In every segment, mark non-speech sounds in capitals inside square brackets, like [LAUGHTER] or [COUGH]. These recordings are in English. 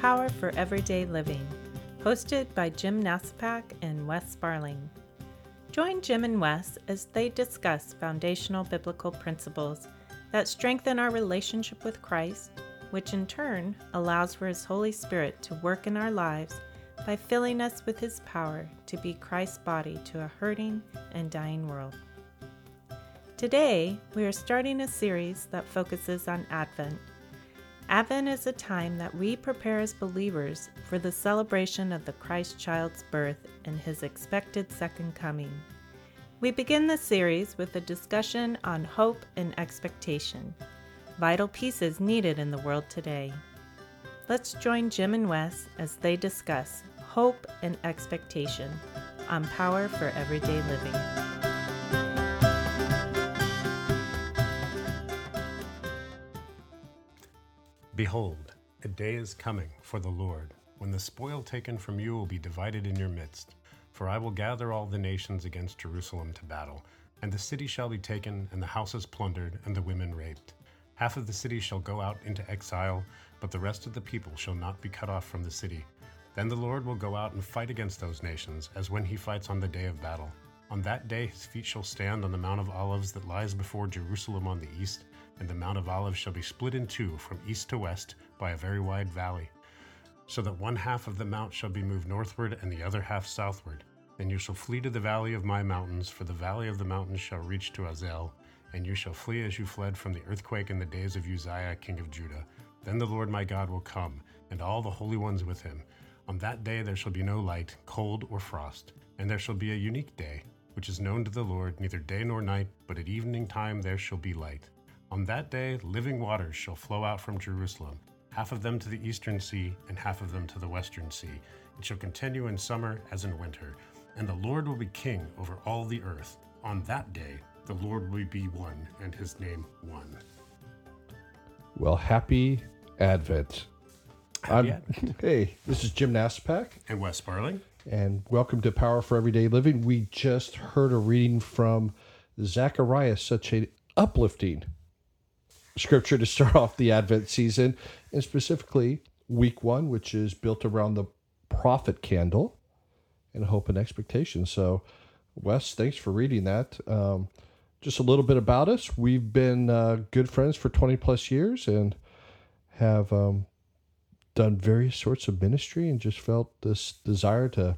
Power for Everyday Living, hosted by Jim Nasipak and Wes Sparling. Join Jim and Wes as they discuss foundational biblical principles that strengthen our relationship with Christ, which in turn allows for His Holy Spirit to work in our lives by filling us with His power to be Christ's body to a hurting and dying world. Today, we are starting a series that focuses on Advent Advent is a time that we prepare as believers for the celebration of the Christ child's birth and his expected second coming. We begin the series with a discussion on hope and expectation, vital pieces needed in the world today. Let's join Jim and Wes as they discuss hope and expectation on Power for Everyday Living. Behold, a day is coming for the Lord, when the spoil taken from you will be divided in your midst. For I will gather all the nations against Jerusalem to battle, and the city shall be taken, and the houses plundered, and the women raped. Half of the city shall go out into exile, but the rest of the people shall not be cut off from the city. Then the Lord will go out and fight against those nations, as when he fights on the day of battle. On that day his feet shall stand on the Mount of Olives that lies before Jerusalem on the east, and the Mount of Olives shall be split in two from east to west by a very wide valley, so that one half of the mount shall be moved northward and the other half southward. Then you shall flee to the valley of my mountains, for the valley of the mountains shall reach to Azal, and you shall flee as you fled from the earthquake in the days of Uzziah king of Judah. Then the Lord my God will come, and all the holy ones with him. On that day there shall be no light, cold, or frost, and there shall be a unique day, which is known to the Lord, neither day nor night, but at evening time there shall be light. On that day, living waters shall flow out from Jerusalem, half of them to the eastern sea, and half of them to the western sea. It shall continue in summer as in winter, and the Lord will be king over all the earth. On that day, the Lord will be one, and his name one. Well, happy Advent. Happy Advent. [LAUGHS] Hey, this is Jim Nasipak. And Wes Sparling. And welcome to Power for Everyday Living. We just heard a reading from Zechariah, such an uplifting scripture to start [LAUGHS] off the Advent season, and specifically week one, which is built around the prophet candle and hope and expectation. So, Wes, thanks for reading that. Um, just a little bit about us. We've been uh, good friends for 20 plus years and have um, done various sorts of ministry and just felt this desire to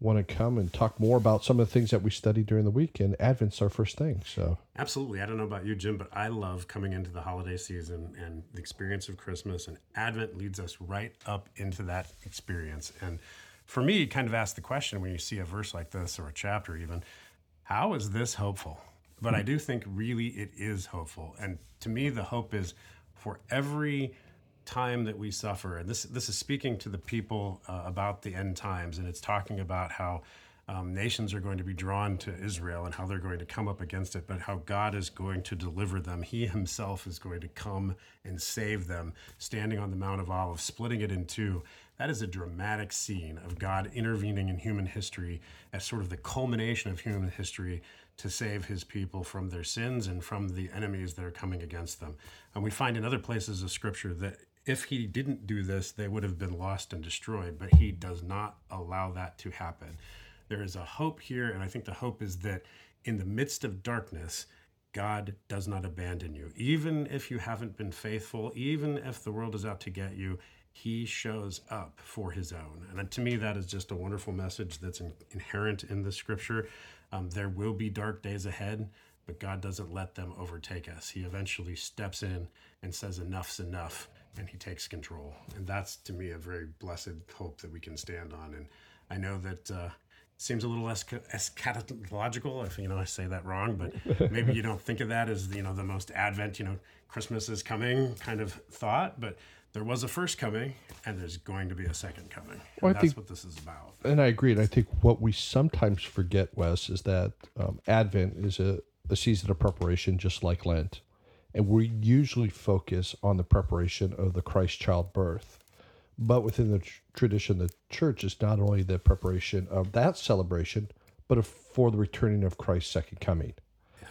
want to come and talk more about some of the things that we studied during the week. And Advent's our first thing. So absolutely, I don't know about you, Jim, but I love coming into the holiday season and the experience of Christmas. And Advent leads us right up into that experience. And for me, kind of ask the question when you see a verse like this or a chapter, even, how is this hopeful? But I hmm. do think really it is hopeful. And to me, the hope is for every time that we suffer, and this this is speaking to the people uh, about the end times, and it's talking about how um, nations are going to be drawn to Israel and how they're going to come up against it, but how God is going to deliver them. He Himself is going to come and save them, standing on the Mount of Olives, splitting it in two. That is a dramatic scene of God intervening in human history as sort of the culmination of human history to save his people from their sins and from the enemies that are coming against them. And we find in other places of scripture that if he didn't do this, they would have been lost and destroyed, but he does not allow that to happen. There is a hope here, and I think the hope is that in the midst of darkness, God does not abandon you. Even if you haven't been faithful, even if the world is out to get you, he shows up for his own. And to me, that is just a wonderful message that's in, inherent in the scripture. Um, there will be dark days ahead, but God doesn't let them overtake us. He eventually steps in and says, Enough's enough and he takes control. And that's to me a very blessed hope that we can stand on. And I know that uh, seems a little less eschatological if you know I say that wrong, but [LAUGHS] maybe you don't think of that as you know the most Advent, you know, Christmas is coming kind of thought, but there was a first coming and there's going to be a second coming. Well, that's think, what this is about. And I agree. And I think what we sometimes forget, Wes, is that um, Advent is a, a season of preparation just like Lent and we usually focus on the preparation of the Christ child birth. But within the tr- tradition the church, is not only the preparation of that celebration, but for the returning of Christ's second coming.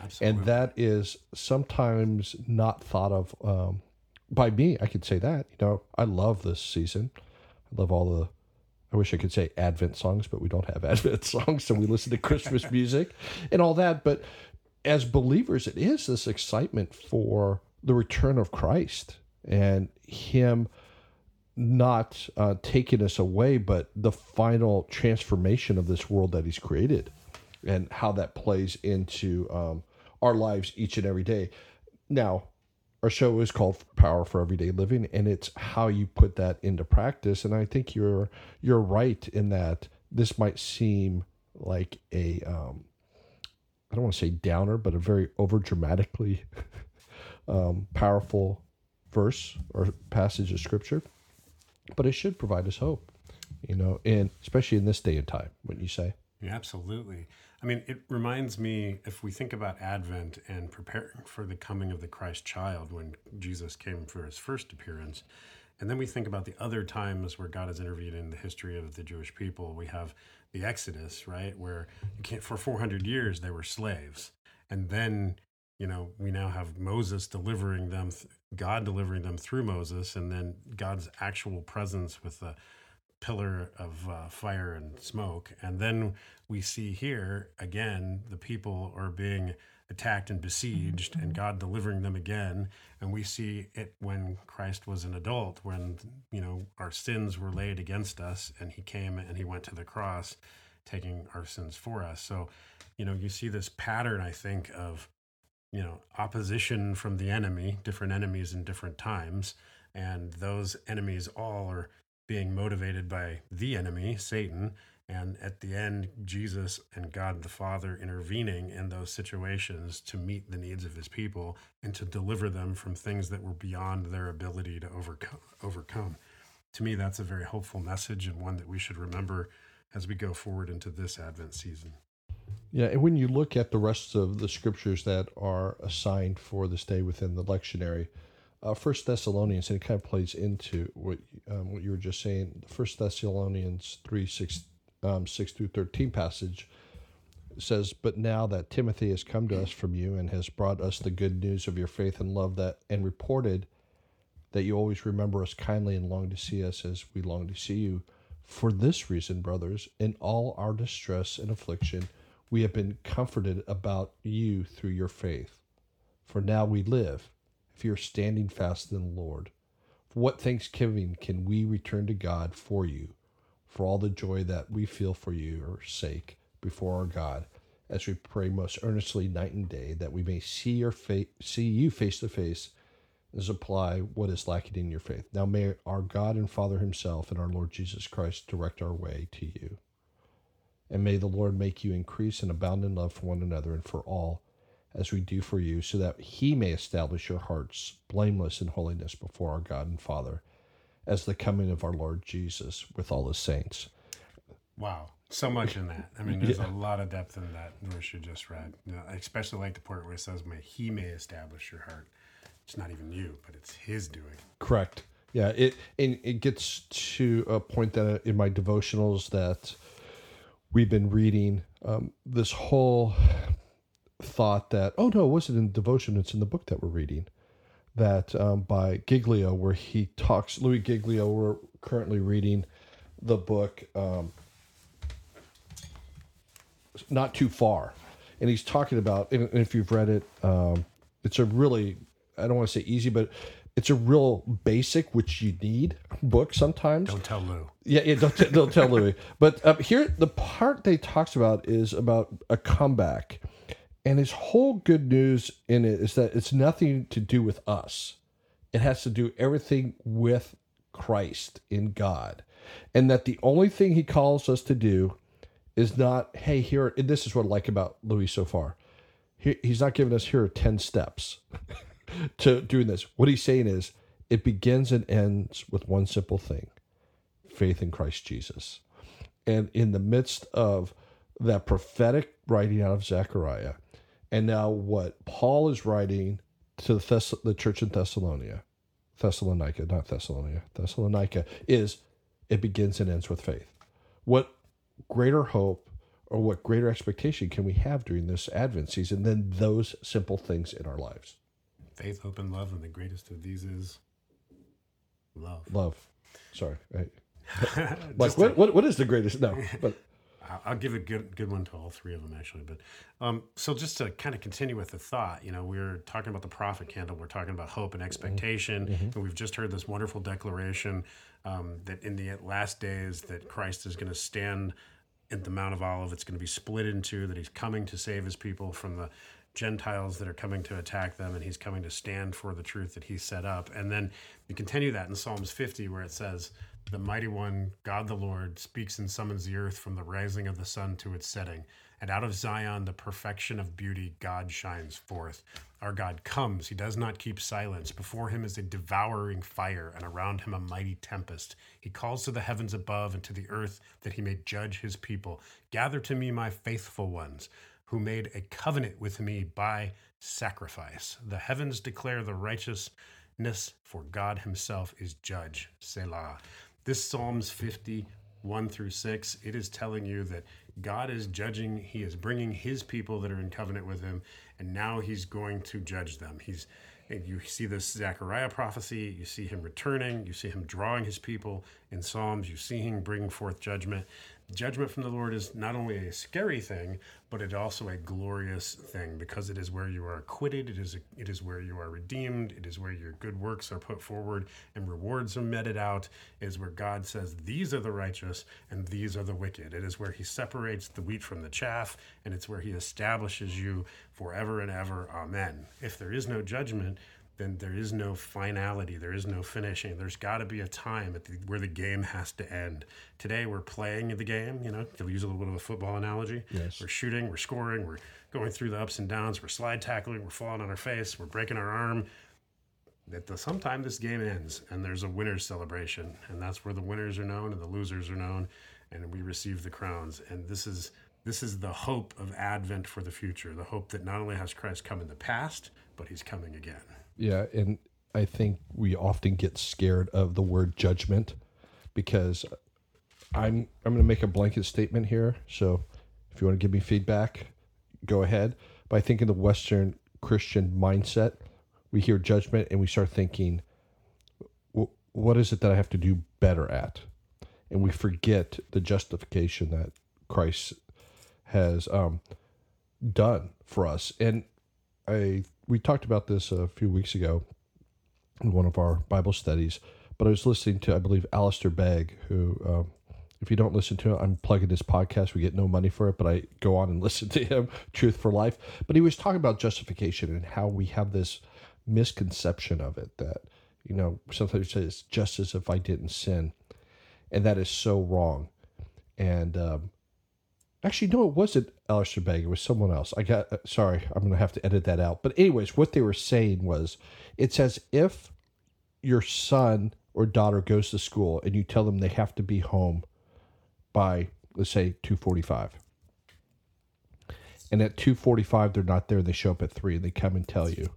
Absolutely. And that is sometimes not thought of um, by me. I could say that. You know, I love this season. I love all the. I wish I could say Advent songs, but we don't have [LAUGHS] Advent songs, so we listen to Christmas [LAUGHS] music and all that. But as believers, it is this excitement for the return of Christ and Him not uh, taking us away, but the final transformation of this world that He's created and how that plays into um, our lives each and every day. Now, our show is called Power for Everyday Living, and it's how you put that into practice. And I think you're you're right in that this might seem like a um, I don't want to say downer, but a very over dramatically [LAUGHS] um, powerful verse or passage of scripture. But it should provide us hope, you know, and especially in this day and time, wouldn't you say? Yeah, absolutely. I mean, it reminds me if we think about Advent and preparing for the coming of the Christ child when Jesus came for his first appearance, and then we think about the other times where God has intervened in the history of the Jewish people. We have the Exodus, right, where you can't for 400 years they were slaves, and then you know we now have Moses delivering them, God delivering them through Moses, and then God's actual presence with the pillar of uh, fire and smoke. And then we see here again the people are being attacked and besieged, and mm-hmm. God delivering them again. And we see it when Christ was an adult, when you know our sins were laid against us, and He came and He went to the cross, taking our sins for us. So, you know, you see this pattern, I think, of you know opposition from the enemy, different enemies in different times, and those enemies all are being motivated by the enemy, Satan, and at the end, Jesus and God the Father intervening in those situations to meet the needs of his people and to deliver them from things that were beyond their ability to overcome. overcome. To me, that's a very hopeful message and one that we should remember as we go forward into this Advent season. Yeah, and when you look at the rest of the scriptures that are assigned for this day within the lectionary, uh, First Thessalonians, and it kind of plays into what um, what you were just saying. First Thessalonians three six um, six through thirteen passage says, "But now that Timothy has come to us from you and has brought us the good news of your faith and love, that and reported that you always remember us kindly and long to see us as we long to see you. For this reason, brothers, in all our distress and affliction, we have been comforted about you through your faith. For now we live." if you're standing fast in the Lord. For what thanksgiving can we return to God for you, for all the joy that we feel for your sake before our God, as we pray most earnestly night and day, that we may see your fa- see you face to face and supply what is lacking in your faith. Now may our God and Father Himself and our Lord Jesus Christ direct our way to you. And may the Lord make you increase and abound in love for one another and for all as we do for you, so that he may establish your hearts blameless in holiness before our God and Father, as the coming of our Lord Jesus with all his saints. Wow, so much in that. I mean, there's [LAUGHS] yeah. a lot of depth in that verse you just read. You know, I especially like the part where it says, "May He may establish your heart." It's not even you, but it's His doing. Correct. Yeah. It and it gets to a point that in my devotionals that we've been reading um, this whole thought that, oh no, it wasn't in devotion, it's in the book that we're reading. That um, by Giglio, where he talks, Louie Giglio, we're currently reading the book um, Not Too Far. And he's talking about, and if you've read it, um, it's a really, I don't want to say easy, but it's a real basic, which you need book sometimes. Don't tell Lou. Yeah, yeah don't, t- don't tell Louie. [LAUGHS] But uh, here, the part they talks about is about a comeback and his whole good news in it is that it's nothing to do with us. It has to do everything with Christ in God. And that the only thing he calls us to do is not, hey, here, this is what I like about Louie so far. He, he's not giving us here 10 steps [LAUGHS] to doing this. What he's saying is it begins and ends with one simple thing faith in Christ Jesus. And in the midst of that prophetic writing out of Zechariah, and now, what Paul is writing to the, Thess- the church in Thessalonica, Thessalonica, not Thessalonica, Thessalonica, is it begins and ends with faith. What greater hope or what greater expectation can we have during this Advent season than those simple things in our lives? Faith, hope, and love, and the greatest of these is love. Love. Sorry. [LAUGHS] Like what, what what is the greatest? No, but I'll give a good good one to all three of them actually. But um, so just to kind of continue with the thought, you know, we're talking about the prophet candle. We're talking about hope and expectation, mm-hmm. and we've just heard this wonderful declaration um, that in the last days that Christ is going to stand at the Mount of Olive. It's going to be split in two. That He's coming to save His people from the Gentiles that are coming to attack them, and He's coming to stand for the truth that He set up. And then you continue that in Psalms 50, where it says the mighty one, God the Lord, speaks and summons the earth from the rising of the sun to its setting. And out of Zion, the perfection of beauty, God shines forth. Our God comes. He does not keep silence. Before him is a devouring fire, and around him a mighty tempest. He calls to the heavens above and to the earth that he may judge his people. Gather to me my faithful ones, who made a covenant with me by sacrifice. The heavens declare the righteousness, for God himself is judge. Selah. This Psalms 50, 1 through 6, it is telling you that God is judging, He is bringing His people that are in covenant with Him, and now He's going to judge them. He's you see this Zechariah prophecy, you see him returning, you see him drawing his people in Psalms, you see him bringing forth judgment judgment from the Lord is not only a scary thing, but it also a glorious thing because it is where you are acquitted, it is a, it is where you are redeemed, it is where your good works are put forward and rewards are meted out. It is where God says these are the righteous and these are the wicked. It is where He separates the wheat from the chaff, and it's where He establishes you forever and ever. Amen. If there is no judgment, then there is no finality. There is no finishing. There's got to be a time the, where the game has to end. Today we're playing the game. You know, to use a little bit of a football analogy. Yes. We're shooting. We're scoring. We're going through the ups and downs. We're slide tackling. We're falling on our face. We're breaking our arm. That the, sometime this game ends and there's a winners celebration, and that's where the winners are known and the losers are known, and we receive the crowns. And this is this is the hope of Advent for the future. The hope that not only has Christ come in the past, but He's coming again. Yeah, and I think we often get scared of the word judgment because I'm I'm going to make a blanket statement here. So if you want to give me feedback, go ahead. But I think in the Western Christian mindset, we hear judgment and we start thinking, what is it that I have to do better at? And we forget the justification that Christ has um, done for us. And I we talked about this a few weeks ago in one of our Bible studies, but I was listening to, I believe, Alistair Begg, who, um, if you don't listen to it, I'm plugging his podcast. We get no money for it, but I go on and [LAUGHS] listen to him, Truth for Life. But he was talking about justification and how we have this misconception of it that, you know, sometimes it's just as if I didn't sin. And that is so wrong. And um, Actually, no, it wasn't Alistair Begg. It was someone else. I got uh, sorry. I'm going to have to edit that out. But anyways, what they were saying was, it's as if your son or daughter goes to school and you tell them they have to be home by let's say 2:45. And at 2:45 they're not there. They show up at 3 and they come and tell you.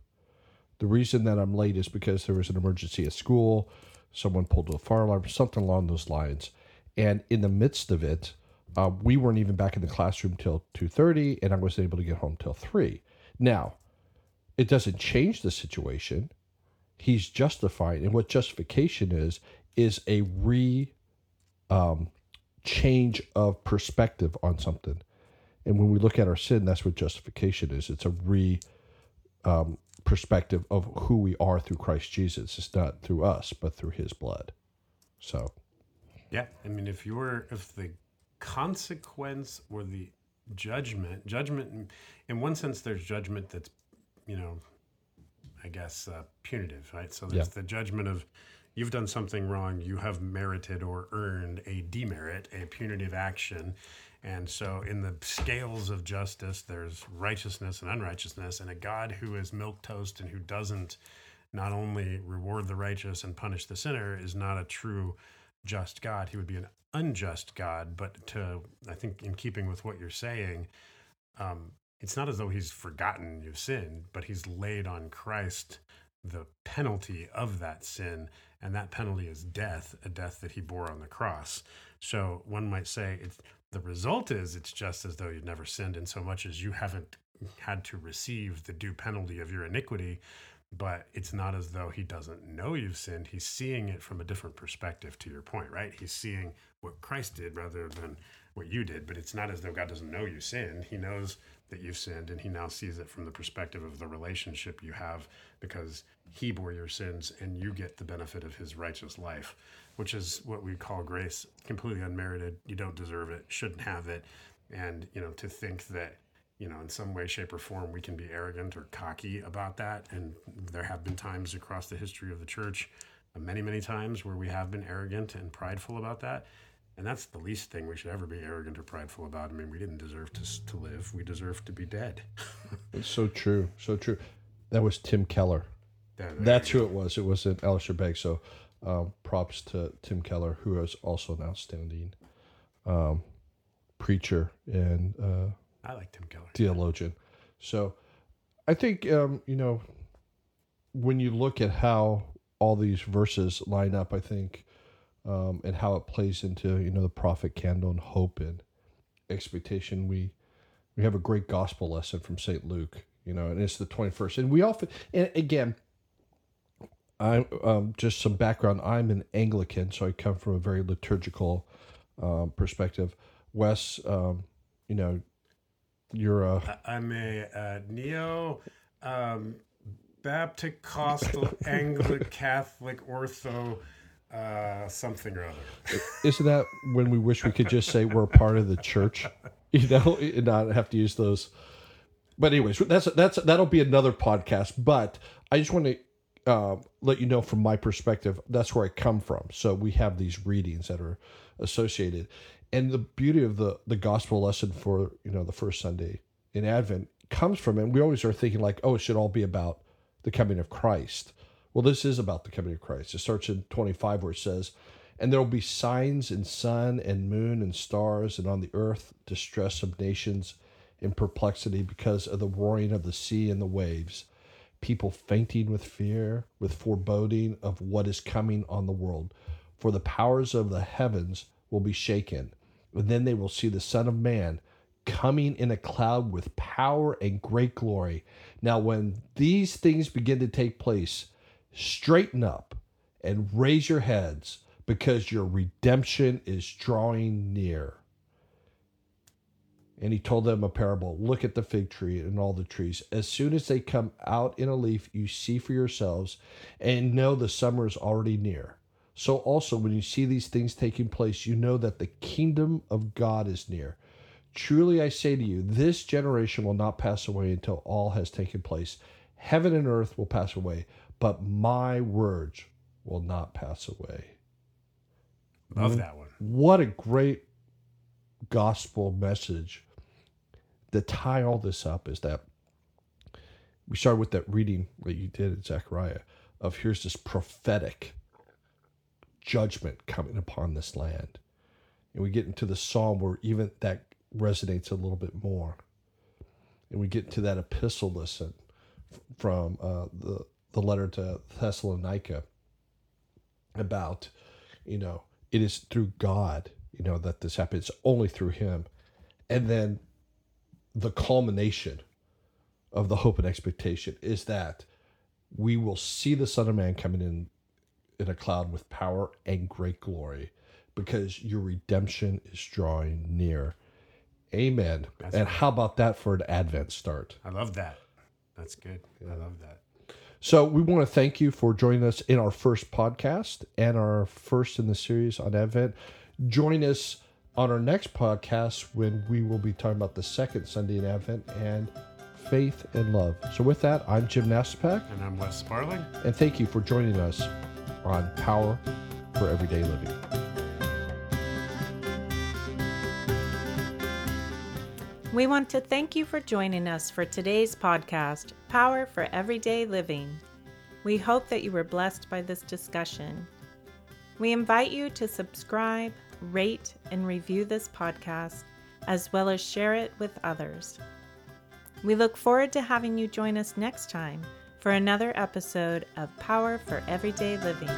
The reason that I'm late is because there was an emergency at school, someone pulled a fire alarm, something along those lines. And in the midst of it, uh, we weren't even back in the classroom till 2.30 and i wasn't able to get home till 3 now it doesn't change the situation. He's justifying and what justification is is a re um, change of perspective on something. And when we look at our sin that's what justification is. It's a re um, perspective of who we are through christ jesus. It's not through us but through his blood. So. Yeah i mean if you were if the consequence or the judgment judgment in one sense there's judgment that's you know i guess uh, punitive right so there's yeah. the judgment of you've done something wrong you have merited or earned a demerit a punitive action and so in the scales of justice there's righteousness and unrighteousness and a god who is milk toast and who doesn't not only reward the righteous and punish the sinner is not a true just God. He would be an unjust God. But to, I think, in keeping with what you're saying, um, it's not as though he's forgotten you've sinned, but he's laid on Christ the penalty of that sin. And that penalty is death, a death that he bore on the cross. So one might say it's, the result is it's just as though you'd never sinned in so much as you haven't had to receive the due penalty of your iniquity but it's not as though he doesn't know you've sinned. He's seeing it from a different perspective, to your point, right? He's seeing what Christ did rather than what you did, but it's not as though God doesn't know you sinned. He knows that you've sinned, and he now sees it from the perspective of the relationship you have because he bore your sins and you get the benefit of his righteous life, which is what we call grace, completely unmerited. You don't deserve it, shouldn't have it. And, you know, to think that you know, in some way, shape, or form, we can be arrogant or cocky about that. And there have been times across the history of the church, uh, many, many times, where we have been arrogant and prideful about that. And that's the least thing we should ever be arrogant or prideful about. I mean, we didn't deserve to, to live, we deserve to be dead. [LAUGHS] it's so true. So true. That was Tim Keller. That's who it was. It wasn't Alistair Begg. So um, props to Tim Keller, who is also an outstanding um, preacher and uh, I like Tim Keller. Theologian. So I think, um, you know, when you look at how all these verses line up, I think, um, and how it plays into, you know, the prophet candle and hope and expectation, we we have a great gospel lesson from St. Luke, you know, and it's the 21st. And we often, and again, I'm um, just some background. I'm an Anglican, so I come from a very liturgical um, perspective. Wes, um, you know, you're a. I'm a, a neo um, Baptist Costal [LAUGHS] Anglican Catholic Ortho uh, something or other. Isn't that when we wish we could just say we're a part of the church, [LAUGHS] you know, and not have to use those? But anyways, that's that's that'll be another podcast. But I just want to uh, let you know from my perspective, that's where I come from. So we have these readings that are associated, and the beauty of the the gospel lesson for you know the first Sunday in Advent comes from it. And we always are thinking like, oh, it should all be about the coming of Christ. Well, this is about the coming of Christ. It starts in 25 where it says, And there will be signs in sun and moon and stars, and on the earth distress of nations in perplexity because of the roaring of the sea and the waves, people fainting with fear, with foreboding of what is coming on the world. For the powers of the heavens will be shaken and then they will see the Son of Man coming in a cloud with power and great glory. Now, when these things begin to take place, straighten up and raise your heads because your redemption is drawing near. And he told them a parable Look at the fig tree and all the trees. As soon as they come out in a leaf, you see for yourselves and know the summer is already near. So also, when you see these things taking place, you know that the kingdom of God is near. Truly, I say to you, this generation will not pass away until all has taken place. Heaven and earth will pass away, but my words will not pass away. Love that one. What a great gospel message. To tie all this up is that we start with that reading that you did in Zechariah of here's this prophetic judgment coming upon this land. And we get into the psalm where even that resonates a little bit more. And we get into that epistle listen from uh, the, the letter to Thessalonica about, you know, it is through God, you know, that this happens, only through Him. And then the culmination of the hope and expectation is that we will see the Son of Man coming in in a cloud with power and great glory because your redemption is drawing near. Amen. That's and right. how about that for an Advent start? I love that. That's good. I love that. So we want to thank you for joining us in our first podcast and our first in the series on Advent. Join us on our next podcast when we will be talking about the second Sunday in Advent and faith and love. So with that, I'm Jim Nasipak. And I'm Wes Sparling. And thank you for joining us on Power for Everyday Living. We want to thank you for joining us for today's podcast, Power for Everyday Living. We hope that you were blessed by this discussion. We invite you to subscribe, rate, and review this podcast, as well as share it with others. We look forward to having you join us next time for another episode of Power for Everyday Living.